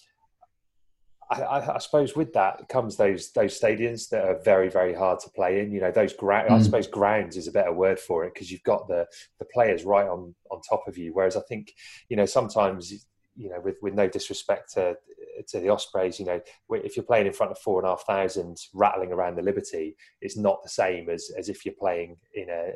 I, I, suppose with that comes those those stadiums that are very very hard to play in. You know those ground. Mm. I suppose grounds is a better word for it because you've got the the players right on on top of you. Whereas I think you know sometimes you know with with no disrespect to to the Ospreys, you know if you're playing in front of four and a half thousand rattling around the Liberty, it's not the same as as if you're playing in a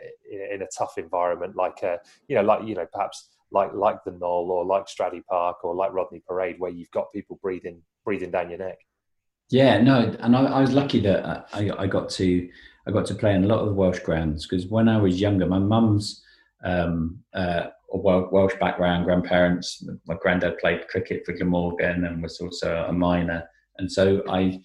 in a tough environment like a you know like you know perhaps like like the Gnoll or like Stradey Park or like Rodney Parade where you've got people breathing breathing down your neck. Yeah, no, and I, I was lucky that I, I, got to I got to play in a lot of the Welsh grounds because when I was younger, my mum's um, uh, Welsh background, grandparents. My granddad played cricket for Glamorgan and was also a miner, and so I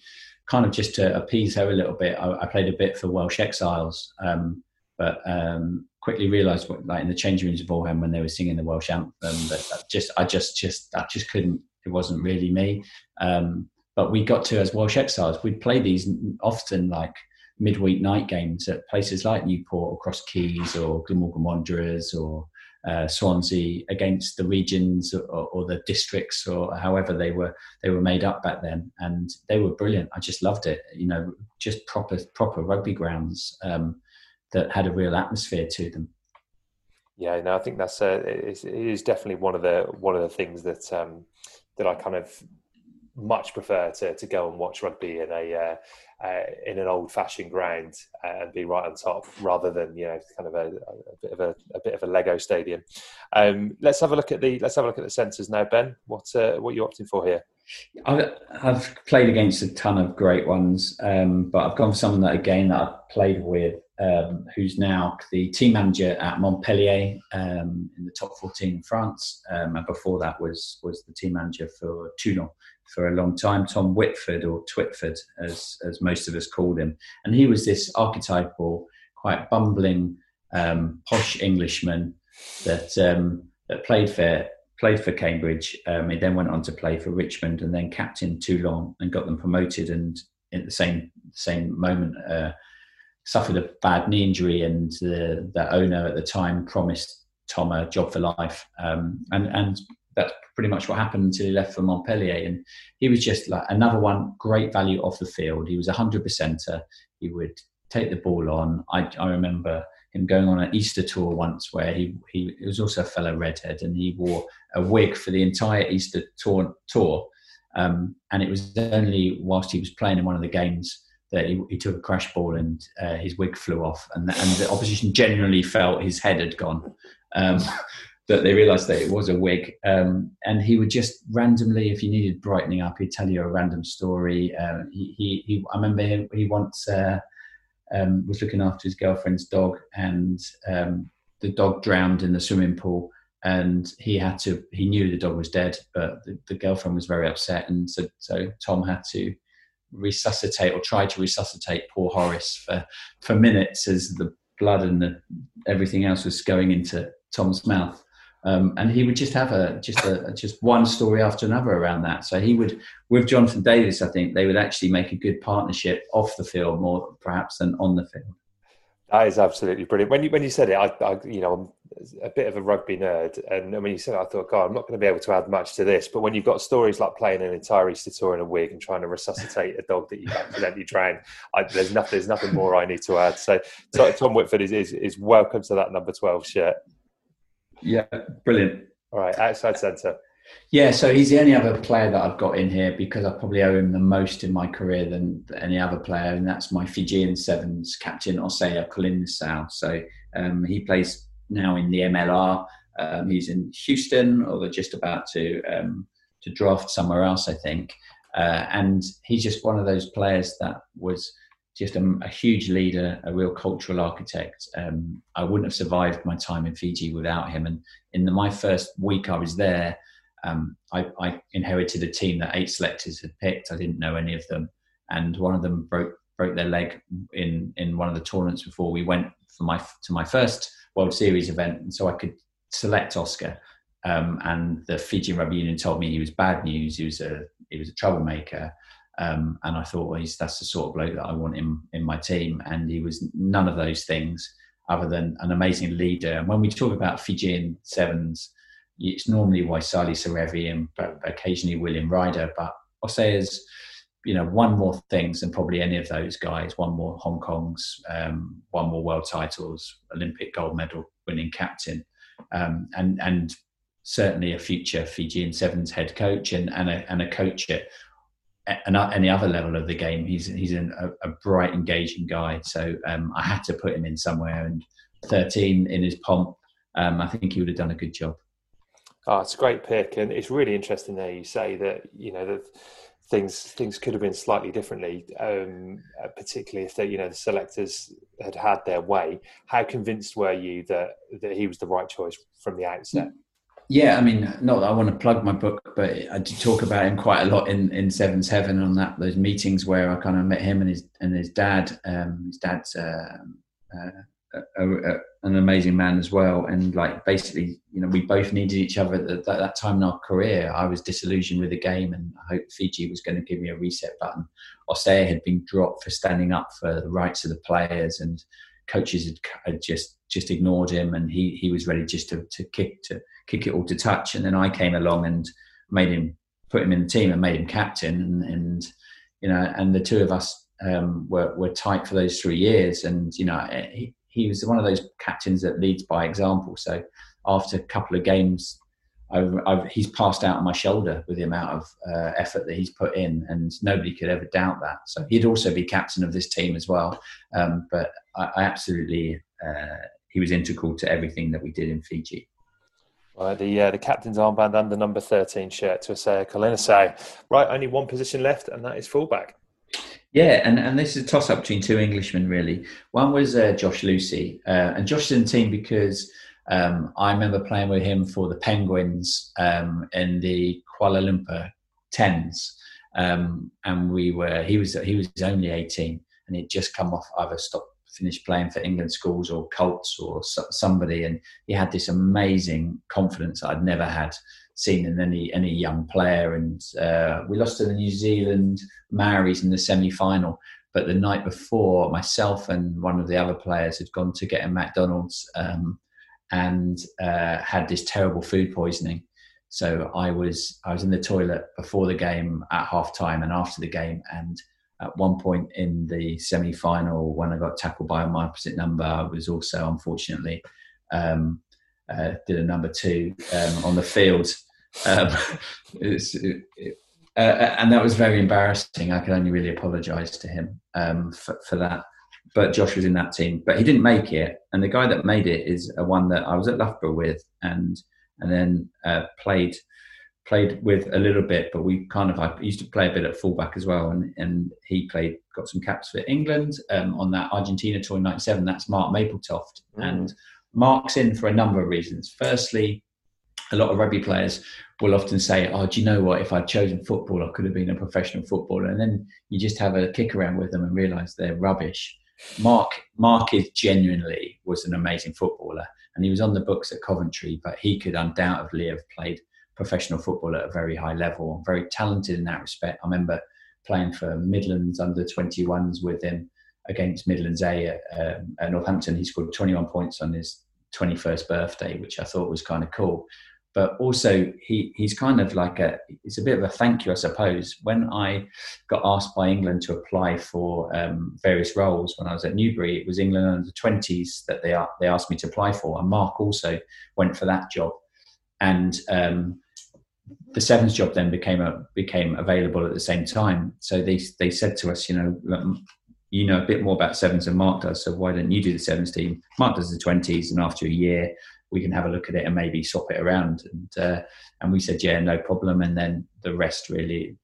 kind of just to appease her a little bit, I, I played a bit for Welsh Exiles, um, but um, quickly realised, what, like in the changing rooms of Fulham when they were singing the Welsh anthem, that, that just I just just that just couldn't it wasn't really me. Um, but we got to as Welsh exiles, we'd play these often like midweek night games at places like Newport or Cross Keys or Glamorgan Wanderers or uh, Swansea against the regions or, or, the districts or however they were they were made up back then, and they were brilliant. I just loved it. You know, just proper proper rugby grounds um, that had a real atmosphere to them. Yeah, no, I think that's uh, it is definitely one of the one of the things that um, that I kind of much prefer to, to go and watch rugby in a uh, uh, in an old fashioned ground uh, and be right on top rather than you know kind of a, a bit of a, a, bit of a Lego stadium. Um, let's have a look at the let's have a look at the centres now, Ben. What uh, what are you opting for here? I've played against a ton of great ones, um, but I've gone for someone that again that I've played with, um, who's now the team manager at Montpellier um, in the top 14 in France, um, and before that was was the team manager for Toulon for a long time. Tom Whitford or Twitford, as as most of us called him, and he was this archetypal, quite bumbling, um, posh Englishman that um, that played for played for Cambridge. Um, he then went on to play for Richmond and then captain Toulon and got them promoted. And at the same same moment, uh, suffered a bad knee injury, and the, the owner at the time promised Tom a job for life. Um, and and that's pretty much what happened until he left for Montpellier. And he was just like another one, great value off the field. He was a hundred percenter. He would take the ball on. I, I remember him going on an Easter tour once where he, he, he was also a fellow redhead and he wore a wig for the entire Easter tour. tour. Um, and it was only whilst he was playing in one of the games that he, he took a crash ball and uh, his wig flew off. And, and the opposition generally felt his head had gone. Um, they realised that it was a wig. Um, and he would just randomly, if you needed brightening up, he'd tell you a random story. Uh, he, he, he, I remember him, he once uh, um, was looking after his girlfriend's dog, and um, the dog drowned in the swimming pool. And he had to, he knew the dog was dead, but the, the girlfriend was very upset. And so, so Tom had to resuscitate or try to resuscitate poor Horace for, for minutes as the blood and the, everything else was going into Tom's mouth. Um, and he would just have a just a just one story after another around that. So he would, with Jonathan Davies, I think they would actually make a good partnership off the field more perhaps than on the field. That is absolutely brilliant. When you when you said it, I, I, you know a bit of a rugby nerd, and when you said it, I thought, God, I'm not going to be able to add much to this. But when you've got stories like playing an entire Easter tour in a wig and trying to resuscitate a dog that you accidentally drowned, I, there's nothing there's nothing more I need to add. So Tom Whitford is, is is welcome to that number twelve shirt. Yeah, brilliant. All right, outside centre. Yeah, so he's the only other player that I've got in here because I probably owe him the most in my career than any other player, and that's my Fijian Sevens captain Osea Kolinisau. So um, he plays now in the MLR. Um, he's in Houston, or they're just about to um, to draft somewhere else, I think. Uh, and he's just one of those players that was just a, a huge leader, a real cultural architect. Um, I wouldn't have survived my time in Fiji without him. And in the, my first week I was there, um, I, I, inherited a team that eight selectors had picked. I didn't know any of them, and one of them broke broke their leg in in one of the tournaments before we went for my to my first World Series event, and so I could select Oscar. Um, and the Fijian Rugby Union told me he was bad news. He was a he was a troublemaker, um, and I thought, well, that's the sort of bloke that I want in in my team. And he was none of those things, other than an amazing leader. And when we talk about Fijian sevens it's normally Waisale Serevi and occasionally William Ryder, but is, you know, won more things than probably any of those guys. Won more Hong Kong's, um, won more world titles, Olympic gold medal winning captain, um, and and certainly a future Fijian Sevens head coach and and a, and a coach at any other level of the game. He's he's an, a, a, bright, engaging guy. So um, I had to put him in somewhere. And 13 in his pomp, um, I think he would have done a good job. Oh, it's a great pick, and it's really interesting there. You say that you know that things things could have been slightly differently, um, uh, particularly if they, you know the selectors had had their way. How convinced were you that that he was the right choice from the outset? Yeah, I mean, not that I want to plug my book, but I did talk about him quite a lot in in Sevens Heaven on that those meetings where I kind of met him and his and his dad. Um, his dad's uh, uh, a, a, an amazing man as well. And like basically, you know, we both needed each other at, that, that time in our career. I was disillusioned with the game, and I hoped Fiji was going to give me a reset button. Osea had been dropped for standing up for the rights of the players, and coaches had, had just just ignored him, and he he was ready just to, to kick to kick it all to touch. And then I came along and made him put him in the team and made him captain, and, and you know, and the two of us um, were were tight for those three years. And you know, he, he was one of those captains that leads by example. So after a couple of games, I've, I've, he's passed out on my shoulder with the amount of uh, effort that he's put in, and nobody could ever doubt that. So he'd also be captain of this team as well. Um, but I, I absolutely, uh, he was integral to everything that we did in Fiji. Right, the uh, the captain's armband and the number thirteen shirt to Osea Kolinisau. Right, only one position left, and that is fullback. Yeah, and, and this is a toss up between two Englishmen, really. One was uh, Josh Lewsey. Uh, and Josh is in the team because um, I remember playing with him for the Penguins um, in the Kuala Lumpur Tens. Um, and we were, he was, he was only 18 and he'd just come off either stopped, finished playing for England schools or Colts or somebody. And he had this amazing confidence I'd never had seen in any any young player. And uh, we lost to the New Zealand Maoris in the semi final. But the night before, myself and one of the other players had gone to get a McDonald's um, and uh, had this terrible food poisoning. So I was I was in the toilet before the game at half time and after the game and at one point in the semi final when I got tackled by my opposite number I was also unfortunately um, uh, did a number two um, on the field um, it, it, uh, and that was very embarrassing. I can only really apologise to him um, for, for, that. But Josh was in that team, but he didn't make it. And the guy that made it is a one that I was at Loughborough with, and and then uh, played played with a little bit. But we kind of I used to play a bit at fullback as well, and and he played got some caps for England um, on that Argentina tour in '97. That's Mark Mapletoft, mm. and Mark's in for a number of reasons. Firstly, a lot of rugby players will often say, "Oh, do you know what? If I'd chosen football, I could have been a professional footballer." And then you just have a kick around with them and realise they're rubbish. Mark, Mark is genuinely was an amazing footballer, and he was on the books at Coventry, but he could undoubtedly have played professional football at a very high level. Very talented in that respect. I remember playing for Midlands under 21s with him against Midlands A at, um, at Northampton. He scored 21 points on his 21st birthday, which I thought was kind of cool. But also, he, he's kind of like a, it's a bit of a thank you, I suppose. When I got asked by England to apply for um, various roles when I was at Newbury, it was England under 20s that they, they asked me to apply for. And Mark also went for that job. And um, the sevens job then became a, became available at the same time. So they they said to us, you know, you know a bit more about sevens than Mark does, so why don't you do the sevens team? Mark does the twenties, and after a year, we can have a look at it and maybe swap it around. And uh, and we said, yeah, no problem. And then the rest really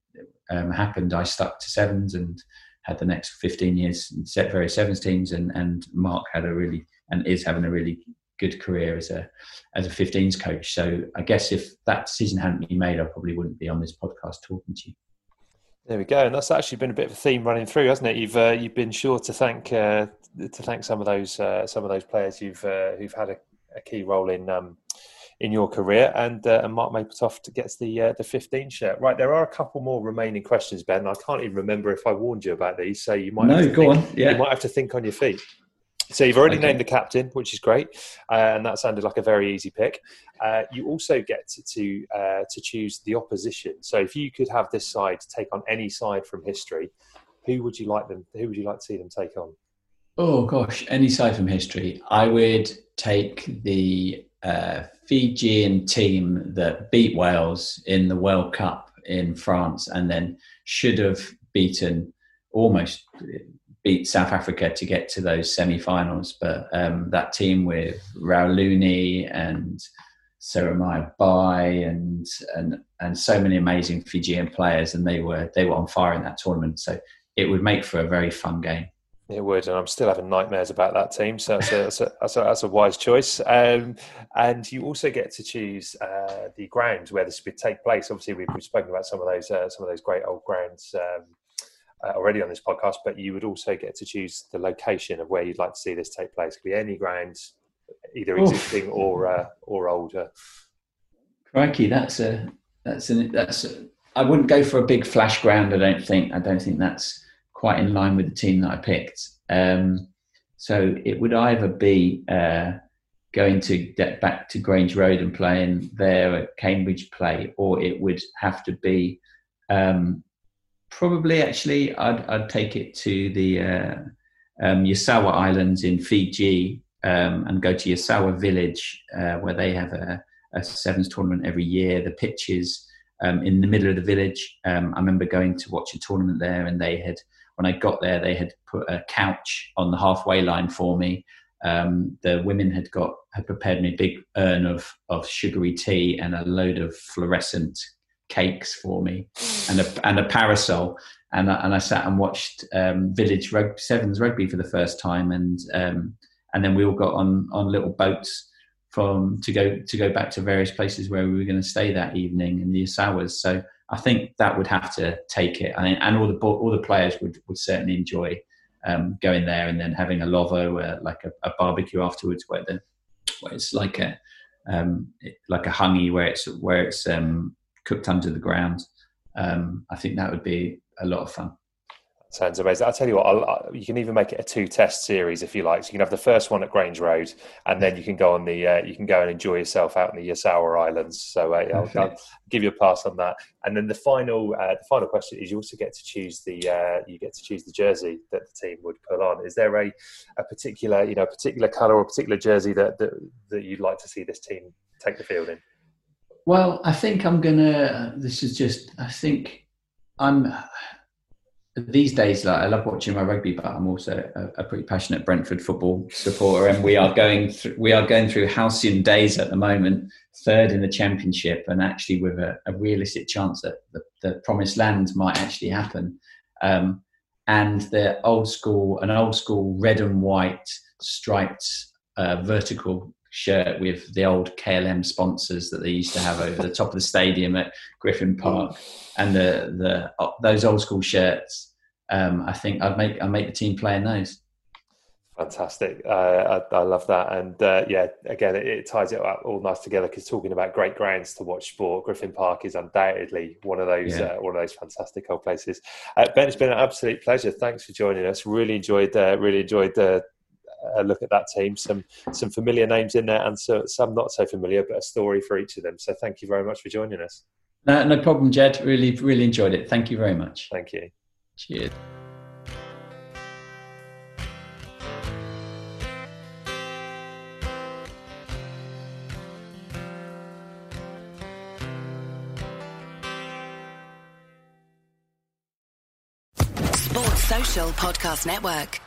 um, happened. I stuck to sevens and had the next 15 years set various sevens teams, and and Mark had a really and is having a really good career as a as a 15s coach. So I guess if that decision hadn't been made, I probably wouldn't be on this podcast talking to you. There we go, and that's actually been a bit of a theme running through, hasn't it? You've uh, you've been sure to thank uh, to thank some of those uh, some of those players who've uh, who've had a, a, key role in um, in your career, and uh, and Mark Mapletoft gets the uh, the 15 shirt. Right, there are a couple more remaining questions, Ben. I can't even remember if I warned you about these, so you might no, go think, on. Yeah. you might have to think on your feet. So you've already okay. named the captain, which is great, uh, and that sounded like a very easy pick. Uh, you also get to to, uh, to choose the opposition. So if you could have this side take on any side from history, who would you like them? Who would you like to see them take on? Oh gosh, any side from history. I would take the uh, Fijian team that beat Wales in the World Cup in France, and then should have beaten almost beat South Africa to get to those semi-finals. But um, that team with Rauluni and Seremaia Bai and and and so many amazing Fijian players, and they were they were on fire in that tournament. So it would make for a very fun game. It would, and I'm still having nightmares about that team. So that's a, that's a, that's a, that's a wise choice. Um, and you also get to choose uh, the grounds where this would take place. Obviously, we've, we've spoken about some of those uh, some of those great old grounds um, already on this podcast, but you would also get to choose the location of where you'd like to see this take place. It could be any grounds, either existing Oof. or uh, or older. Crikey, that's a that's an that's. A, I wouldn't go for a big flash ground. I don't think. I don't think that's quite in line with the team that I picked. Um, so it would either be uh, going to get back to Grange Road and playing there at Cambridge Play, or it would have to be um, probably actually I'd, I'd take it to the uh, um, Yasawa Islands in Fiji um, and go to Yasawa Village uh, where they have a, a, sevens tournament every year. The pitches um, in the middle of the village. Um, I remember going to watch a tournament there, and they had when I got there they had put a couch on the halfway line for me. Um, the women had got had prepared me a big urn of of sugary tea and a load of fluorescent cakes for me and a, and a parasol. And I, and I sat and watched um, Village rugby, Sevens rugby for the first time, and um, and then we all got on on little boats from to go to go back to various places where we were going to stay that evening in the Yasawas. So I think that would have to take it, and, and all the all the players would would certainly enjoy um, going there and then having a lovo, uh, like a, a, barbecue afterwards, where the where it's like a um, like a hangi where it's where it's um, cooked under the ground. Um, I think that would be a lot of fun. Sounds amazing. I'll tell you what, I'll, you can even make it a two test series if you like. So you can have the first one at Grange Road, and then you can go on the uh, you can go and enjoy yourself out in the Yasawa Islands. So uh, I'll, I'll, give you a pass on that. And then the final uh, the final question is you also get to choose the uh, you get to choose the jersey that the team would put on. Is there a, a particular you know particular colour or particular jersey that, that that you'd like to see this team take the field in? Well, I think I'm gonna. This is just. I think I'm. These days, like I love watching my rugby, but I'm also a, a pretty passionate Brentford football supporter, and we are going through we are going through halcyon days at the moment, third in the championship, and actually with a, a realistic chance that the, the, promised land might actually happen. Um, and the old school, an old school red and white striped uh, vertical shirt with the old KLM sponsors that they used to have over the top of the stadium at Griffin Park, and the the those old school shirts. Um, I think I'd make I make the team play in those. Fantastic. Uh, I, I, love that. And uh, yeah, again, it, it, ties it all nice together because talking about great grounds to watch sport, Griffin Park is undoubtedly one of those yeah. uh, one of those fantastic old places. Uh, ben, it's been an absolute pleasure. Thanks for joining us. Really enjoyed uh, really enjoyed the uh, look at that team. Some some familiar names in there and so, some not so familiar, but a story for each of them. So thank you very much for joining us. No, no problem, Jed. Really, really enjoyed it. Thank you very much. Thank you. Cheers. Sports Social Podcast Network.